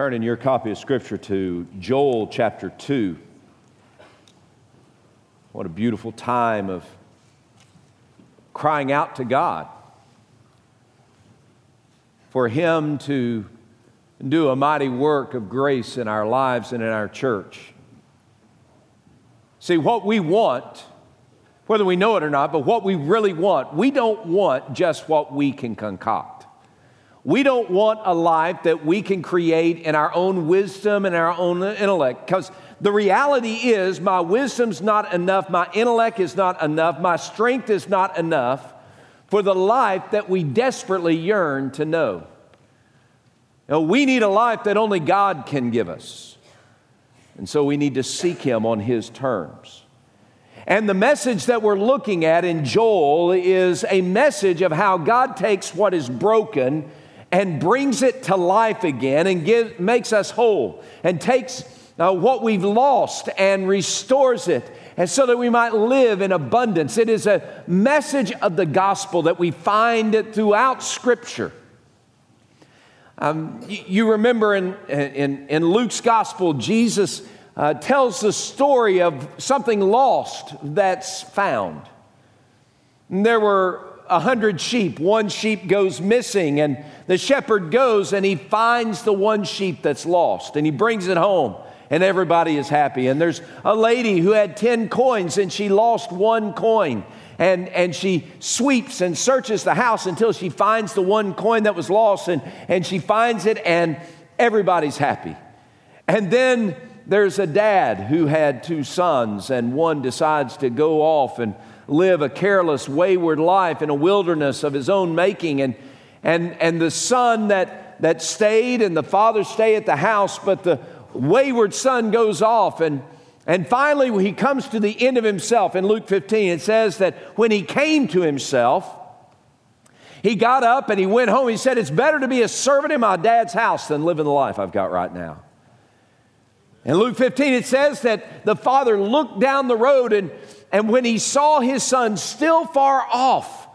Turn in your copy of Scripture to Joel chapter 2. What a beautiful time of crying out to God for Him to do a mighty work of grace in our lives and in our church. See, what we want, whether we know it or not, but what we really want, we don't want just what we can concoct. We don't want a life that we can create in our own wisdom and our own intellect. Because the reality is, my wisdom's not enough, my intellect is not enough, my strength is not enough for the life that we desperately yearn to know. Now, we need a life that only God can give us. And so we need to seek Him on His terms. And the message that we're looking at in Joel is a message of how God takes what is broken and brings it to life again and give, makes us whole and takes uh, what we've lost and restores it and so that we might live in abundance. It is a message of the gospel that we find throughout Scripture. Um, you remember in, in, in, Luke's gospel, Jesus uh, tells the story of something lost that's found. And there were a hundred sheep. One sheep goes missing, and the shepherd goes and he finds the one sheep that's lost and he brings it home, and everybody is happy. And there's a lady who had 10 coins and she lost one coin. And, and she sweeps and searches the house until she finds the one coin that was lost, and, and she finds it, and everybody's happy. And then there's a dad who had two sons, and one decides to go off and live a careless, wayward life in a wilderness of his own making. And, and, and the son that, that stayed and the father stay at the house, but the wayward son goes off and and finally, he comes to the end of himself. In Luke 15, it says that when he came to himself, he got up and he went home. He said, It's better to be a servant in my dad's house than living the life I've got right now. In Luke 15, it says that the father looked down the road and and when he saw his son still far off,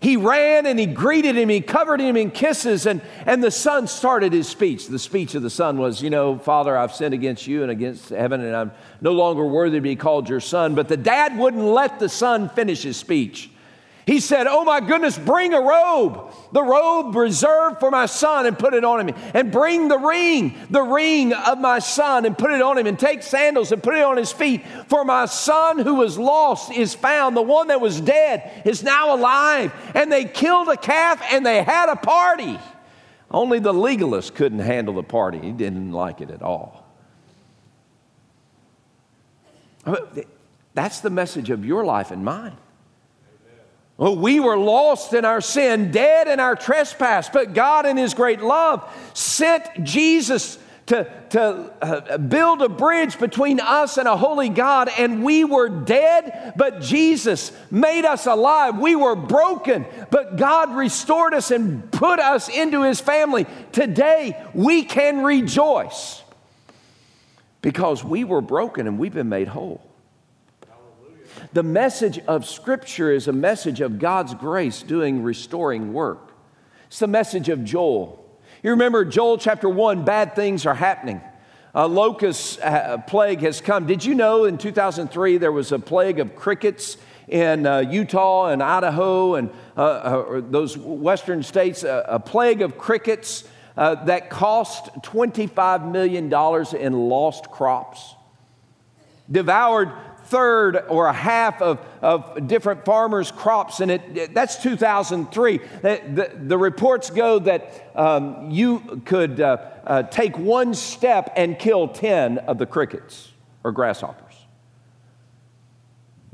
he ran and he greeted him, he covered him in kisses, and, and the son started his speech. The speech of the son was, You know, Father, I've sinned against you and against heaven, and I'm no longer worthy to be called your son. But the dad wouldn't let the son finish his speech. He said, Oh my goodness, bring a robe, the robe reserved for my son, and put it on him. And bring the ring, the ring of my son, and put it on him. And take sandals and put it on his feet. For my son who was lost is found. The one that was dead is now alive. And they killed a calf and they had a party. Only the legalist couldn't handle the party, he didn't like it at all. That's the message of your life and mine. Well, we were lost in our sin, dead in our trespass, but God, in His great love, sent Jesus to, to uh, build a bridge between us and a holy God. And we were dead, but Jesus made us alive. We were broken, but God restored us and put us into His family. Today, we can rejoice because we were broken and we've been made whole. The message of Scripture is a message of God's grace doing restoring work. It's the message of Joel. You remember Joel chapter 1 bad things are happening. A locust uh, plague has come. Did you know in 2003 there was a plague of crickets in uh, Utah and Idaho and uh, uh those western states? a plague of crickets uh, that cost $25 million in lost crops devoured third or a half of, of different farmers' crops, and it, that's 2003. The, the, the reports go that um, you could uh, uh, take one step and kill 10 of the crickets or grasshoppers.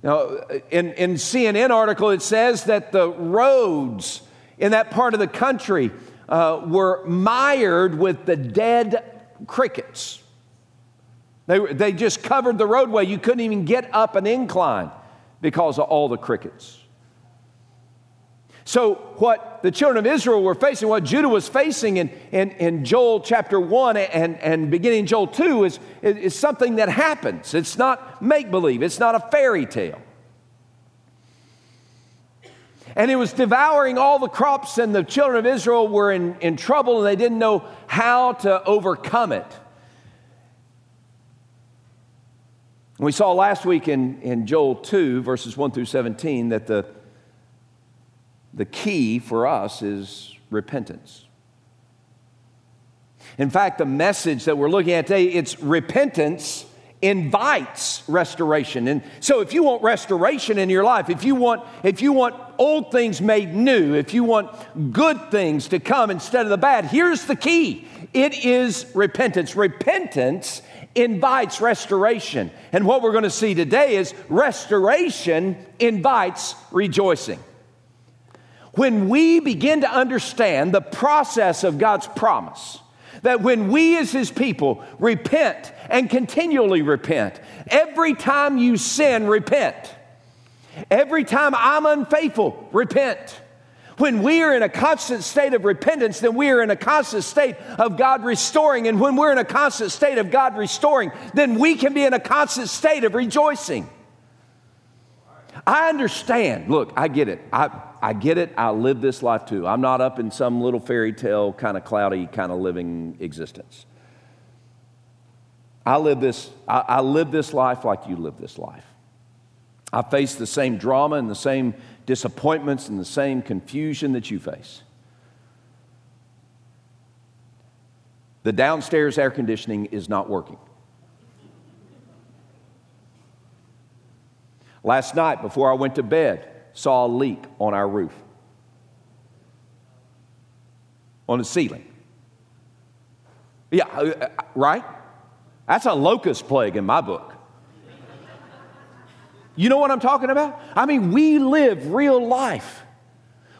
Now, in, in CNN article, it says that the roads in that part of the country uh, were mired with the dead crickets. They, they just covered the roadway. You couldn't even get up an incline because of all the crickets. So, what the children of Israel were facing, what Judah was facing in, in, in Joel chapter 1 and, and beginning Joel 2 is, is something that happens. It's not make believe, it's not a fairy tale. And it was devouring all the crops, and the children of Israel were in, in trouble and they didn't know how to overcome it. We saw last week in, in Joel 2, verses 1 through 17, that the, the key for us is repentance. In fact, the message that we're looking at today, it's repentance invites restoration. And so if you want restoration in your life, if you want if you want old things made new, if you want good things to come instead of the bad, here's the key. It is repentance. Repentance invites restoration. And what we're going to see today is restoration invites rejoicing. When we begin to understand the process of God's promise, that when we as His people repent and continually repent, every time you sin, repent. Every time I'm unfaithful, repent. When we are in a constant state of repentance, then we are in a constant state of God restoring. And when we're in a constant state of God restoring, then we can be in a constant state of rejoicing. I understand. Look, I get it. I, I get it. I live this life too. I'm not up in some little fairy tale, kind of cloudy, kind of living existence. I live this, I, I live this life like you live this life. I face the same drama and the same disappointments and the same confusion that you face. The downstairs air conditioning is not working. Last night, before I went to bed, saw a leak on our roof, on the ceiling. Yeah, uh, uh, right? That's a locust plague in my book. You know what I'm talking about? I mean, we live real life.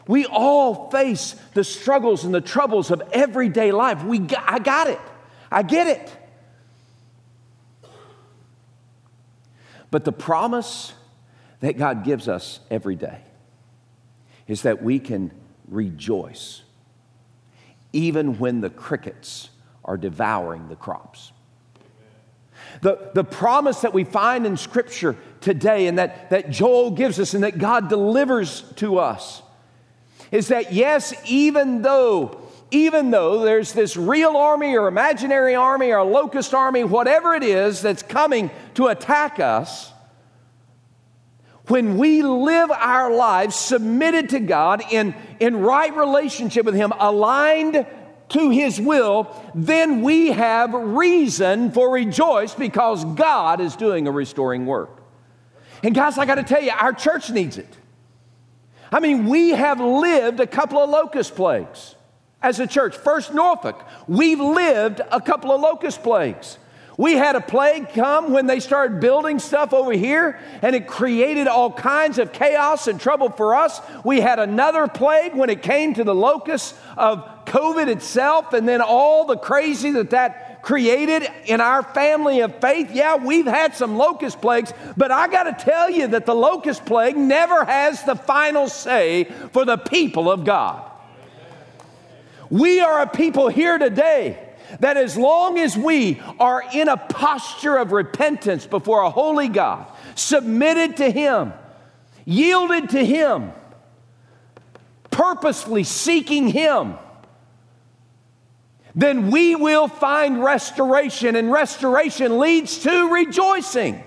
We all face the struggles and the troubles of everyday life. We got, I got it. I get it. But the promise that God gives us every day is that we can rejoice even when the crickets are devouring the crops. The, the promise that we find in Scripture today and that, that Joel gives us and that God delivers to us is that, yes, even though even though there's this real army or imaginary army or locust army, whatever it is that's coming to attack us, when we live our lives submitted to God in, in right relationship with Him, aligned to His will, then we have reason for rejoice because God is doing a restoring work. And guys, I got to tell you, our church needs it. I mean, we have lived a couple of locust plagues as a church. First Norfolk, we've lived a couple of locust plagues. We had a plague come when they started building stuff over here, and it created all kinds of chaos and trouble for us. We had another plague when it came to the locus of COVID itself, and then all the crazy that that created in our family of faith. Yeah, we've had some locust plagues, but I got to tell you that the locust plague never has the final say for the people of God. We are a people here today that as long as we are in a posture of repentance before a holy God, submitted to Him, yielded to Him, purposely seeking Him, then we will find restoration, and restoration leads to rejoicing.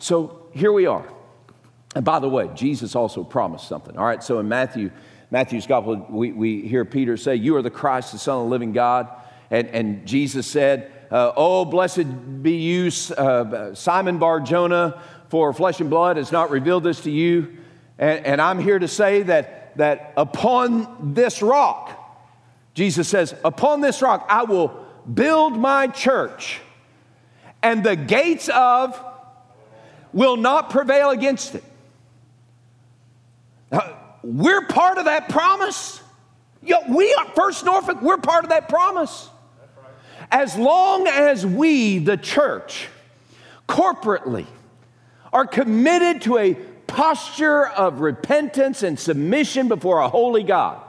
So here we are. And by the way, Jesus also promised something. All right, so in Matthew Matthew's gospel, we, we hear Peter say, You are the Christ, the Son of the living God. And, and Jesus said, uh, Oh, blessed be you, uh, Simon Bar Jonah, for flesh and blood has not revealed this to you. And, and I'm here to say that, that upon this rock, Jesus says, Upon this rock I will build my church, and the gates of will not prevail against it. We're part of that promise. Know, we are First Norfolk, we're part of that promise. As long as we, the church, corporately are committed to a posture of repentance and submission before a holy God,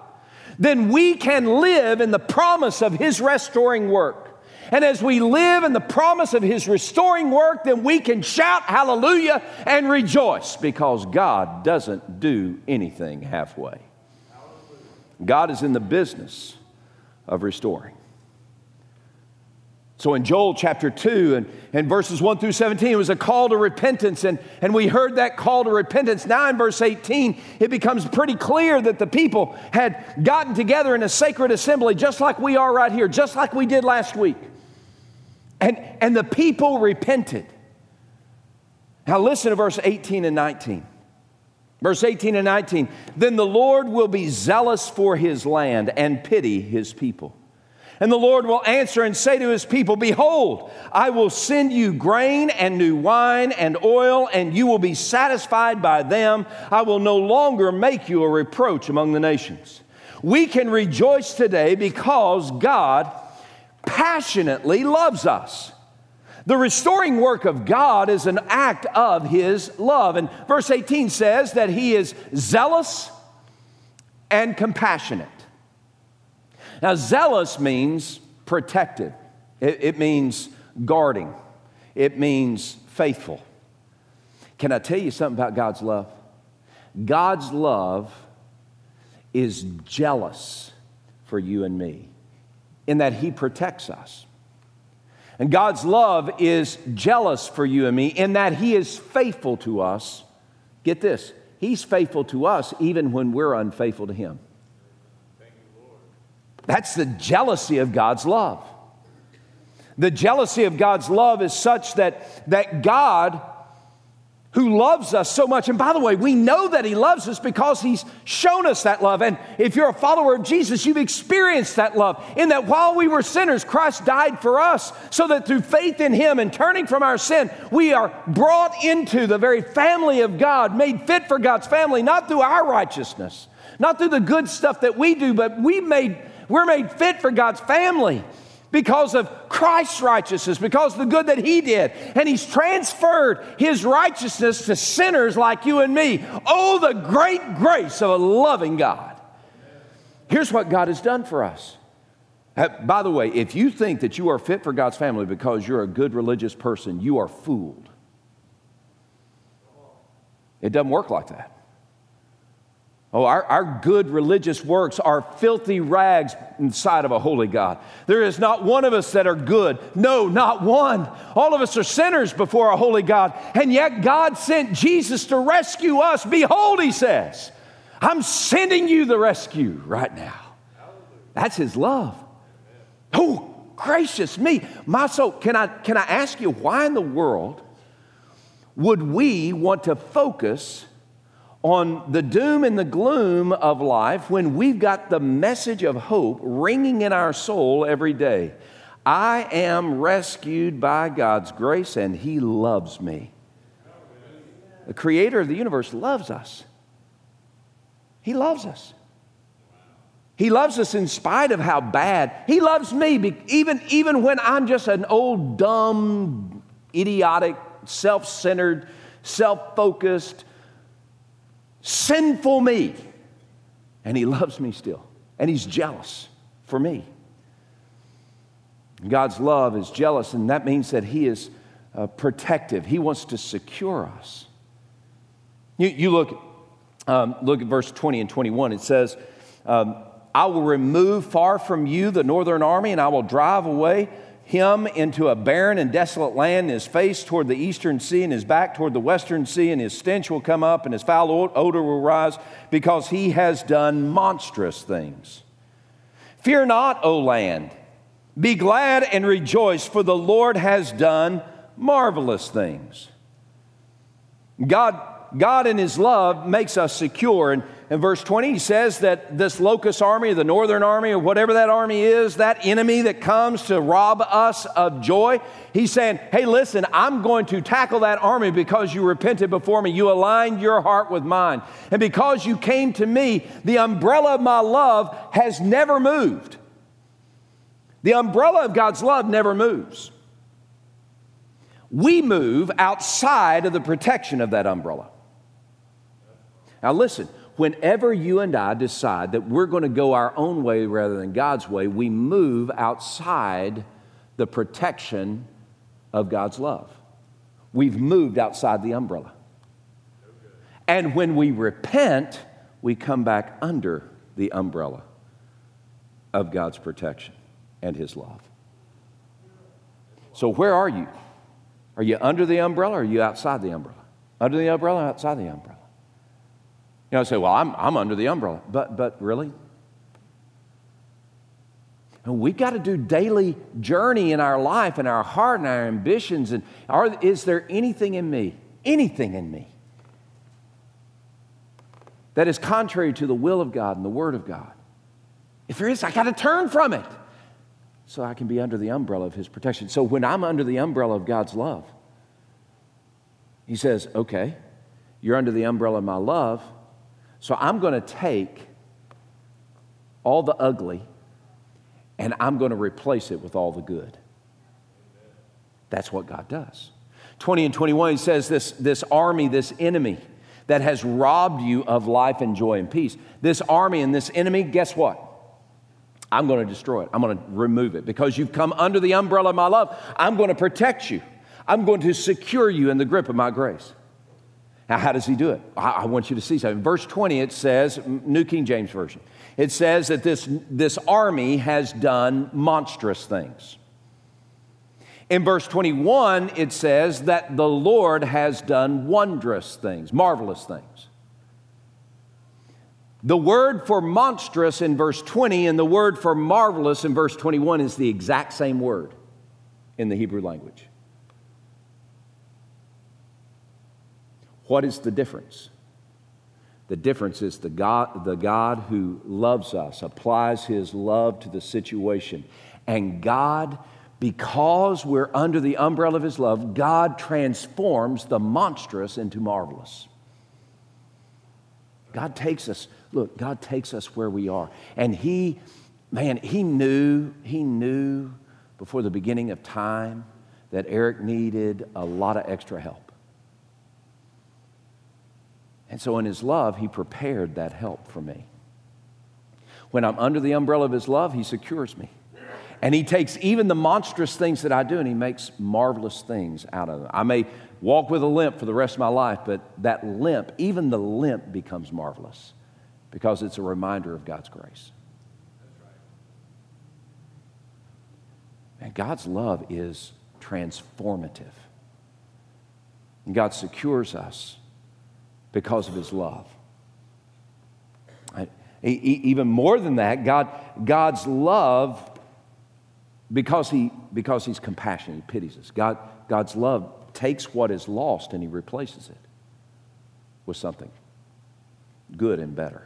then we can live in the promise of His restoring work. And as we live in the promise of His restoring work, then we can shout hallelujah and rejoice because God doesn't do anything halfway. God is in the business of restoring. So in Joel chapter 2 and, and verses 1 through 17, it was a call to repentance, and, and we heard that call to repentance. Now in verse 18, it becomes pretty clear that the people had gotten together in a sacred assembly, just like we are right here, just like we did last week. And, and the people repented. Now listen to verse 18 and 19. Verse 18 and 19 Then the Lord will be zealous for his land and pity his people. And the Lord will answer and say to his people, Behold, I will send you grain and new wine and oil, and you will be satisfied by them. I will no longer make you a reproach among the nations. We can rejoice today because God passionately loves us. The restoring work of God is an act of His love. And verse 18 says that He is zealous and compassionate. Now, zealous means protective, it, it means guarding, it means faithful. Can I tell you something about God's love? God's love is jealous for you and me in that He protects us. And God's love is jealous for you and me in that He is faithful to us. Get this, He's faithful to us even when we're unfaithful to Him. That's the jealousy of God's love. The jealousy of God's love is such that, that God, who loves us so much, and by the way, we know that He loves us because He's shown us that love. And if you're a follower of Jesus, you've experienced that love. In that while we were sinners, Christ died for us, so that through faith in Him and turning from our sin, we are brought into the very family of God, made fit for God's family, not through our righteousness, not through the good stuff that we do, but we made we're made fit for God's family because of Christ's righteousness, because of the good that He did. And He's transferred His righteousness to sinners like you and me. Oh, the great grace of a loving God. Here's what God has done for us. Uh, by the way, if you think that you are fit for God's family because you're a good religious person, you are fooled. It doesn't work like that. Oh, our, our good religious works are filthy rags inside of a holy God. There is not one of us that are good. No, not one. All of us are sinners before a holy God. And yet God sent Jesus to rescue us. Behold, he says, I'm sending you the rescue right now. That's his love. Oh, gracious me. My soul, can I, can I ask you why in the world would we want to focus on the doom and the gloom of life when we've got the message of hope ringing in our soul every day. I am rescued by God's grace and He loves me. The creator of the universe loves us. He loves us. He loves us in spite of how bad. He loves me even, even when I'm just an old, dumb, idiotic, self centered, self focused, sinful me. And he loves me still. And he's jealous for me. God's love is jealous, and that means that he is uh, protective. He wants to secure us. You, you look, um, look at verse 20 and 21. It says, um, I will remove far from you the northern army, and I will drive away him into a barren and desolate land, and his face toward the eastern sea, and his back toward the western sea, and his stench will come up, and his foul odor will rise, because he has done monstrous things. Fear not, O land. Be glad and rejoice, for the Lord has done marvelous things. God, God in His love makes us secure. And in verse 20, he says that this locust army, the northern army, or whatever that army is, that enemy that comes to rob us of joy, he's saying, Hey, listen, I'm going to tackle that army because you repented before me. You aligned your heart with mine. And because you came to me, the umbrella of my love has never moved. The umbrella of God's love never moves. We move outside of the protection of that umbrella. Now, listen, whenever you and I decide that we're going to go our own way rather than God's way, we move outside the protection of God's love. We've moved outside the umbrella. And when we repent, we come back under the umbrella of God's protection and His love. So, where are you? Are you under the umbrella or are you outside the umbrella? Under the umbrella or outside the umbrella? You know, I say, well, I'm, I'm under the umbrella. But, but really? And we've got to do daily journey in our life and our heart and our ambitions. And are, is there anything in me, anything in me, that is contrary to the will of God and the Word of God? If there is, I got to turn from it so I can be under the umbrella of His protection. So when I'm under the umbrella of God's love, He says, okay, you're under the umbrella of my love, so I'm going to take all the ugly and I'm going to replace it with all the good. That's what God does. 20 and 21, he says, This, this army, this enemy that has robbed you of life and joy and peace, this army and this enemy, guess what? I'm going to destroy it. I'm going to remove it because you've come under the umbrella of my love. I'm going to protect you. I'm going to secure you in the grip of my grace. Now, how does he do it? I, I want you to see something. In verse 20, it says, New King James Version, it says that this, this army has done monstrous things. In verse 21, it says that the Lord has done wondrous things, marvelous things. The word for monstrous in verse 20 and the word for marvelous in verse 21 is the exact same word in the Hebrew language. What is the difference? The difference is the God, the God who loves us applies his love to the situation. And God, because we're under the umbrella of his love, God transforms the monstrous into marvelous. God takes us, look, God takes us where we are. And he, man, he knew, he knew before the beginning of time that Eric needed a lot of extra help. And so, in His love, He prepared that help for me. When I'm under the umbrella of His love, He secures me. And He takes even the monstrous things that I do and He makes marvelous things out of them. I may walk with a limp for the rest of my life, but that limp, even the limp, becomes marvelous because it's a reminder of God's grace. And God's love is transformative. And God secures us because of his love. Even more than that, God, God's love, because, he, because he's compassionate, he pities us. God, God's love takes what is lost and he replaces it with something good and better.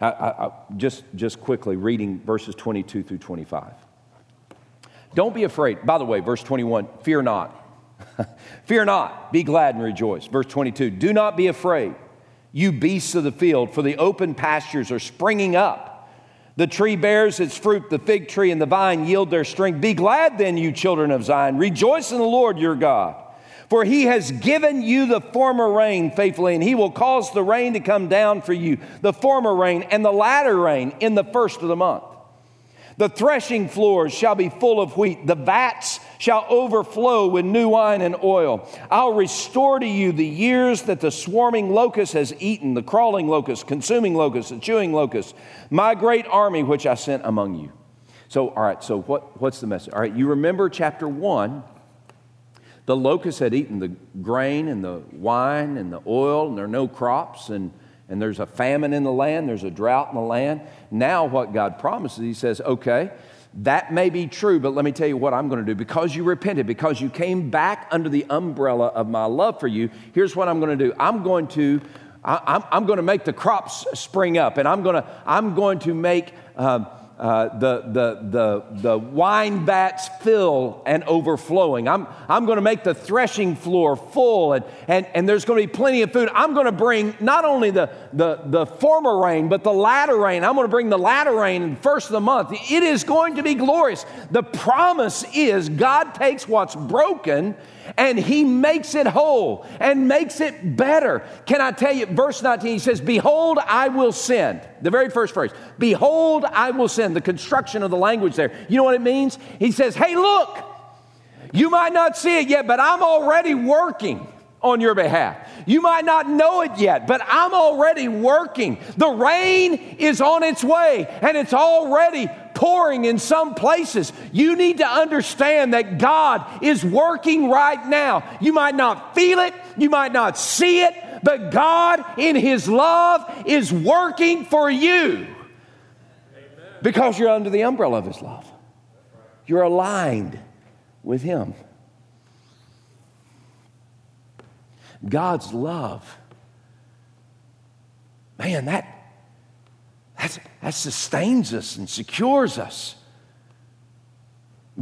I, I, I, just, just quickly reading verses 22 through 25. Don't be afraid. By the way, verse 21 fear not. Fear not, be glad and rejoice. Verse 22 Do not be afraid, you beasts of the field, for the open pastures are springing up. The tree bears its fruit, the fig tree and the vine yield their strength. Be glad then, you children of Zion. Rejoice in the Lord your God. For he has given you the former rain faithfully, and he will cause the rain to come down for you, the former rain and the latter rain in the first of the month. The threshing floors shall be full of wheat, the vats shall overflow with new wine and oil. I'll restore to you the years that the swarming locust has eaten, the crawling locust, consuming locust, the chewing locust, my great army which I sent among you. So, all right, so what, what's the message? All right, you remember chapter one. The locust had eaten the grain and the wine and the oil, and there are no crops, and and there's a famine in the land, there's a drought in the land. Now, what God promises, He says, okay, that may be true, but let me tell you what I'm going to do. Because you repented, because you came back under the umbrella of my love for you, here's what I'm going to do. I'm going to, I, am going to make the crops spring up, and I'm going to, I'm going to make. Um, uh, the, the, the, the wine vats fill and overflowing. I'm, I'm going to make the threshing floor full, and, and, and there's going to be plenty of food. I'm going to bring not only the, the, the former rain, but the latter rain. I'm going to bring the latter rain first of the month. It is going to be glorious. The promise is God takes what's broken and he makes it whole and makes it better. Can I tell you, verse 19, he says, Behold, I will send. The very first phrase, Behold, I will send the construction of the language there. You know what it means? He says, Hey, look, you might not see it yet, but I'm already working on your behalf. You might not know it yet, but I'm already working. The rain is on its way and it's already pouring in some places. You need to understand that God is working right now. You might not feel it, you might not see it, but God in His love is working for you because you're under the umbrella of His love. You're aligned with Him. God's love. Man, that, that sustains us and secures us.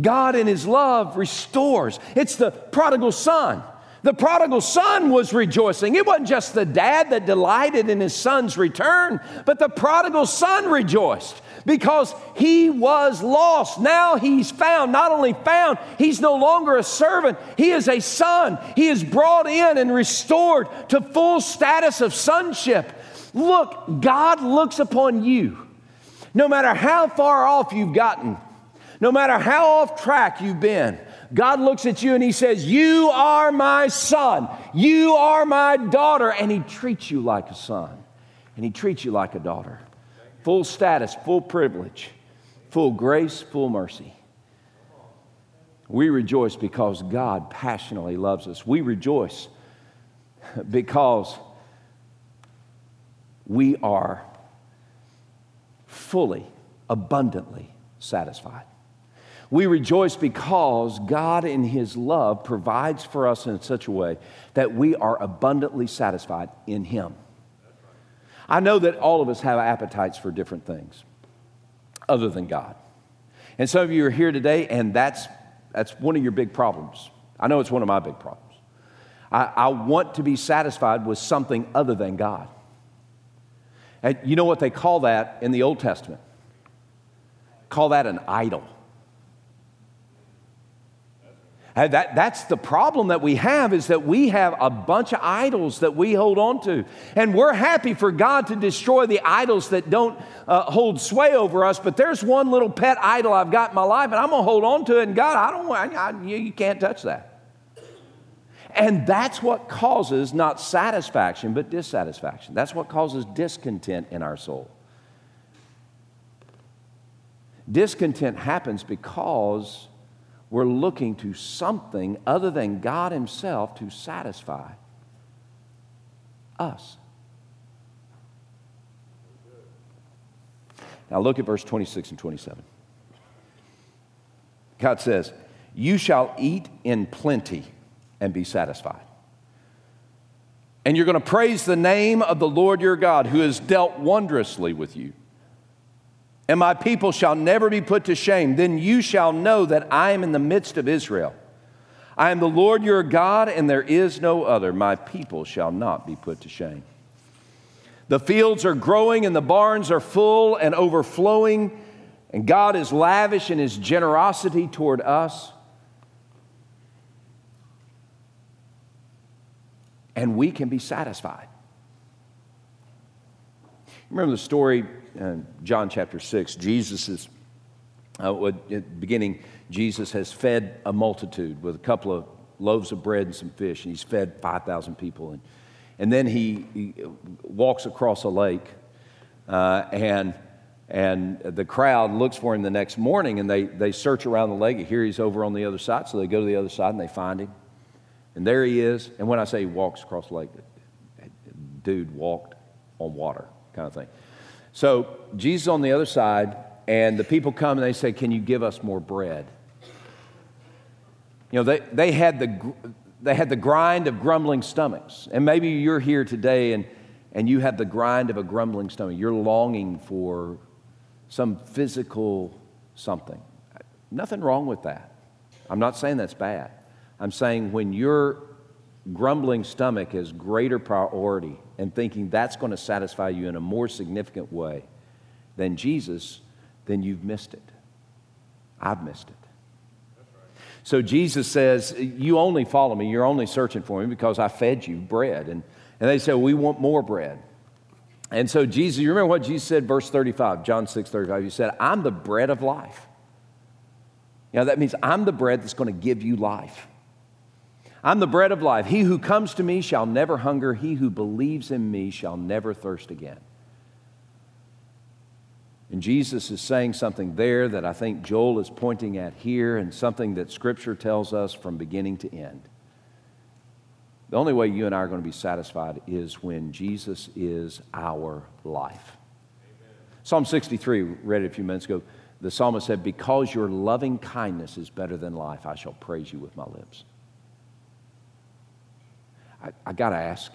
God in His love restores. It's the prodigal son. The prodigal son was rejoicing. It wasn't just the dad that delighted in his son's return, but the prodigal son rejoiced because he was lost. Now he's found. Not only found, he's no longer a servant, he is a son. He is brought in and restored to full status of sonship. Look, God looks upon you. No matter how far off you've gotten, no matter how off track you've been, God looks at you and He says, You are my son. You are my daughter. And He treats you like a son. And He treats you like a daughter full status, full privilege, full grace, full mercy. We rejoice because God passionately loves us. We rejoice because we are fully, abundantly satisfied. We rejoice because God, in His love, provides for us in such a way that we are abundantly satisfied in Him. I know that all of us have appetites for different things other than God. And some of you are here today, and that's, that's one of your big problems. I know it's one of my big problems. I, I want to be satisfied with something other than God. And you know what they call that in the Old Testament? Call that an idol. That, that's the problem that we have is that we have a bunch of idols that we hold on to. And we're happy for God to destroy the idols that don't uh, hold sway over us. But there's one little pet idol I've got in my life, and I'm going to hold on to it. And God, I don't want, you can't touch that. And that's what causes not satisfaction, but dissatisfaction. That's what causes discontent in our soul. Discontent happens because we're looking to something other than God Himself to satisfy us. Now look at verse 26 and 27. God says, You shall eat in plenty and be satisfied. And you're going to praise the name of the Lord your God who has dealt wondrously with you and my people shall never be put to shame. Then you shall know that I am in the midst of Israel. I am the Lord your God, and there is no other. My people shall not be put to shame. The fields are growing, and the barns are full and overflowing, and God is lavish in his generosity toward us. And we can be satisfied. Remember the story in John chapter 6. Jesus is, uh, at the beginning, Jesus has fed a multitude with a couple of loaves of bread and some fish, and he's fed 5,000 people. And, and then he, he walks across a lake, uh, and, and the crowd looks for him the next morning, and they, they search around the lake. Here he's over on the other side, so they go to the other side and they find him. And there he is. And when I say he walks across the lake, dude walked on water kind of thing. So Jesus on the other side, and the people come and they say, Can you give us more bread? You know, they, they, had the, they had the grind of grumbling stomachs. And maybe you're here today and, and you have the grind of a grumbling stomach. You're longing for some physical something. Nothing wrong with that. I'm not saying that's bad. I'm saying when your grumbling stomach has greater priority and thinking that's going to satisfy you in a more significant way than Jesus, then you've missed it. I've missed it. So Jesus says, You only follow me, you're only searching for me because I fed you bread. And, and they say, We want more bread. And so Jesus, you remember what Jesus said, verse 35, John 6 35. He said, I'm the bread of life. You know, that means I'm the bread that's going to give you life. I'm the bread of life. He who comes to me shall never hunger. He who believes in me shall never thirst again. And Jesus is saying something there that I think Joel is pointing at here, and something that Scripture tells us from beginning to end. The only way you and I are going to be satisfied is when Jesus is our life. Amen. Psalm 63, read it a few minutes ago. The psalmist said, Because your loving kindness is better than life, I shall praise you with my lips. I, I got to ask,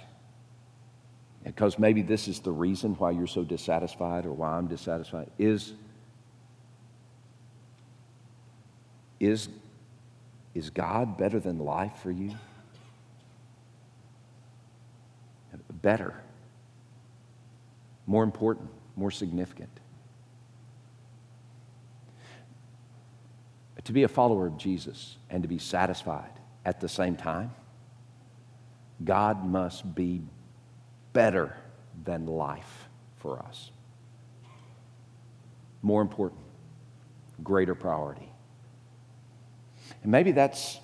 because maybe this is the reason why you're so dissatisfied or why I'm dissatisfied, is, is, is God better than life for you? better, more important, more significant. To be a follower of Jesus and to be satisfied at the same time, God must be better than life for us. More important, greater priority. And maybe that's,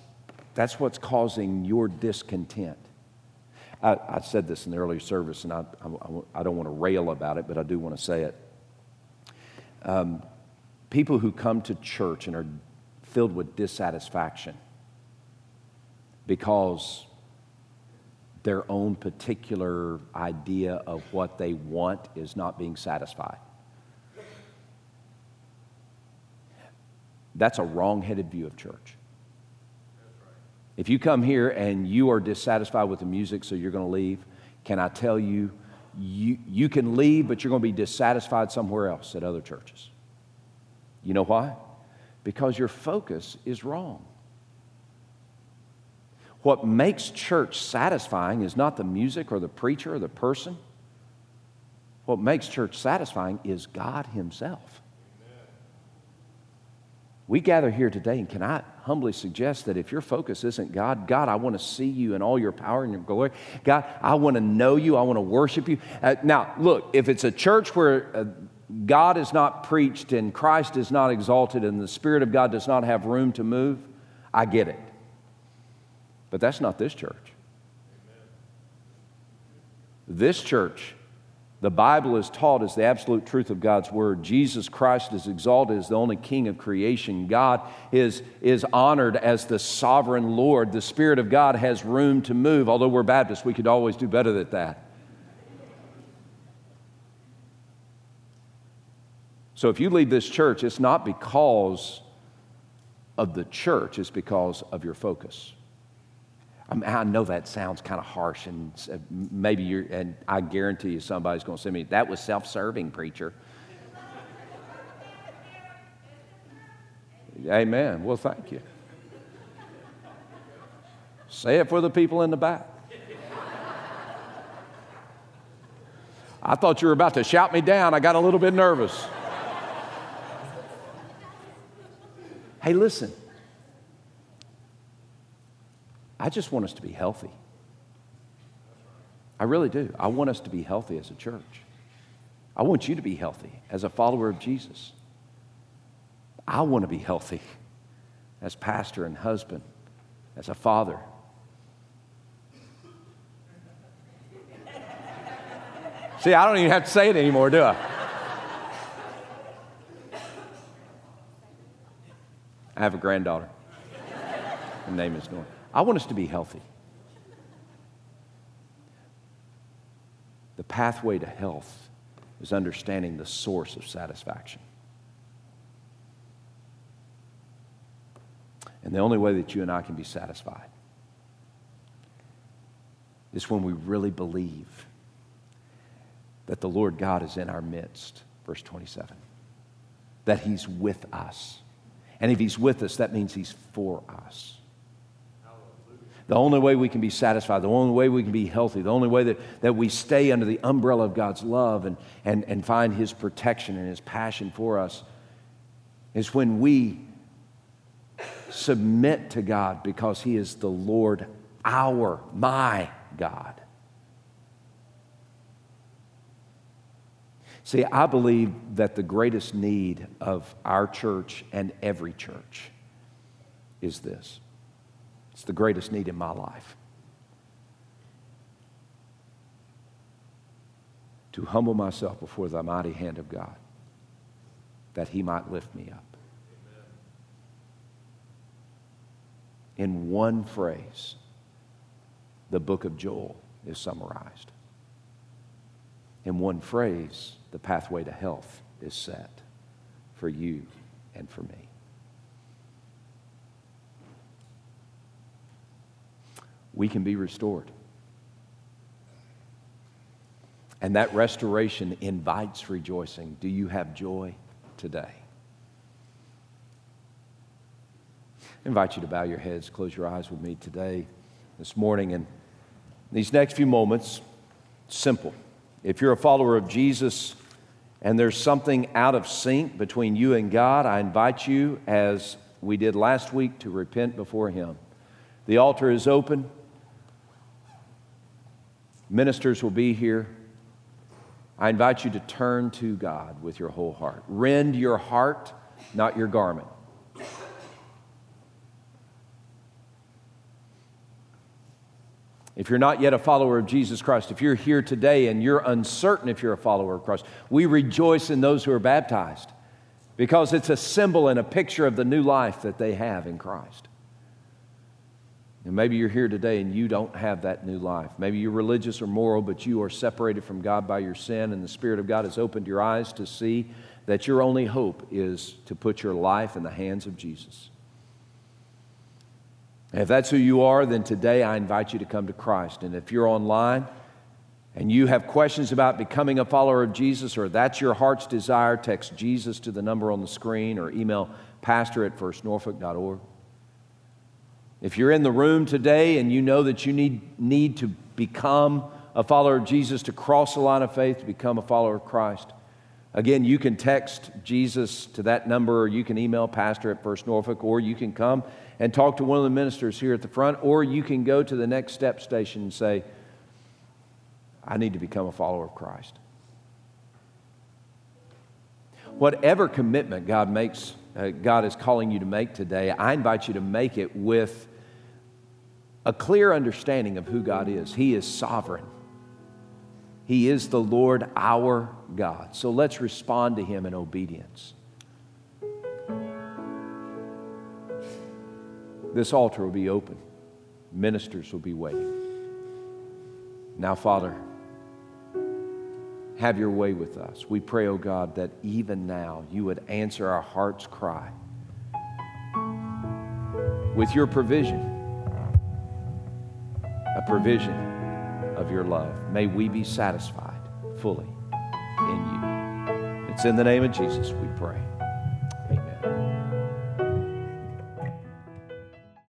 that's what's causing your discontent. I, I, said this in the earlier service, and I, I, I, don't want to rail about it, but I do want to say it. Um, people who come to church and are filled with dissatisfaction because their own particular idea of what they want is not being satisfied. That's a wrong headed view of church. If you come here and you are dissatisfied with the music, so you're going to leave, can I tell you, you, you can leave, but you're going to be dissatisfied somewhere else at other churches. You know why? Because your focus is wrong. What makes church satisfying is not the music or the preacher or the person. What makes church satisfying is God Himself. We gather here today, and can I humbly suggest that if your focus isn't God, God, I want to see you in all your power and your glory. God, I want to know you. I want to worship you. Uh, now, look, if it's a church where uh, God is not preached and Christ is not exalted and the Spirit of God does not have room to move, I get it. But that's not this church. This church the Bible is taught as the absolute truth of God's Word. Jesus Christ is exalted as the only King of creation. God is, is honored as the sovereign Lord. The Spirit of God has room to move. Although we're Baptists, we could always do better than that. So if you leave this church, it's not because of the church, it's because of your focus. I, mean, I know that sounds kind of harsh, and uh, maybe you're, and I guarantee you somebody's going to to me, that was self serving, preacher. Amen. Well, thank you. Say it for the people in the back. I thought you were about to shout me down. I got a little bit nervous. hey, listen. I just want us to be healthy. I really do. I want us to be healthy as a church. I want you to be healthy as a follower of Jesus. I want to be healthy as pastor and husband, as a father. See, I don't even have to say it anymore, do I? I have a granddaughter. Her name is Norah. I want us to be healthy. The pathway to health is understanding the source of satisfaction. And the only way that you and I can be satisfied is when we really believe that the Lord God is in our midst, verse 27, that He's with us. And if He's with us, that means He's for us. The only way we can be satisfied, the only way we can be healthy, the only way that, that we stay under the umbrella of God's love and, and, and find His protection and His passion for us is when we submit to God because He is the Lord, our, my God. See, I believe that the greatest need of our church and every church is this it's the greatest need in my life. To humble myself before the mighty hand of God, that He might lift me up. In one phrase, the book of Joel is summarized. In one phrase, the pathway to health is set for you and for me. We can be restored. And that restoration invites rejoicing. Do you have joy today? I invite you to bow your heads, close your eyes with me today, this morning, and these next few moments. Simple. If you're a follower of Jesus and there's something out of sync between you and God, I invite you, as we did last week, to repent before Him. The altar is open. Ministers will be here. I invite you to turn to God with your whole heart. Rend your heart, not your garment. If you're not yet a follower of Jesus Christ, if you're here today and you're uncertain if you're a follower of Christ, we rejoice in those who are baptized because it's a symbol and a picture of the new life that they have in Christ. And maybe you're here today and you don't have that new life. Maybe you're religious or moral, but you are separated from God by your sin, and the Spirit of God has opened your eyes to see that your only hope is to put your life in the hands of Jesus. And if that's who you are, then today I invite you to come to Christ. And if you're online and you have questions about becoming a follower of Jesus, or that's your heart's desire, text Jesus to the number on the screen or email pastor at firstnorfolk.org. If you're in the room today and you know that you need, need to become a follower of Jesus, to cross the line of faith, to become a follower of Christ, Again, you can text Jesus to that number, or you can email Pastor at First Norfolk, or you can come and talk to one of the ministers here at the front, or you can go to the next step station and say, I need to become a follower of Christ. Whatever commitment God makes, uh, God is calling you to make today, I invite you to make it with a clear understanding of who God is. He is sovereign. He is the Lord our God. So let's respond to Him in obedience. This altar will be open, ministers will be waiting. Now, Father, have your way with us. We pray, O oh God, that even now you would answer our heart's cry with your provision, a provision of your love. May we be satisfied fully in you. It's in the name of Jesus we pray.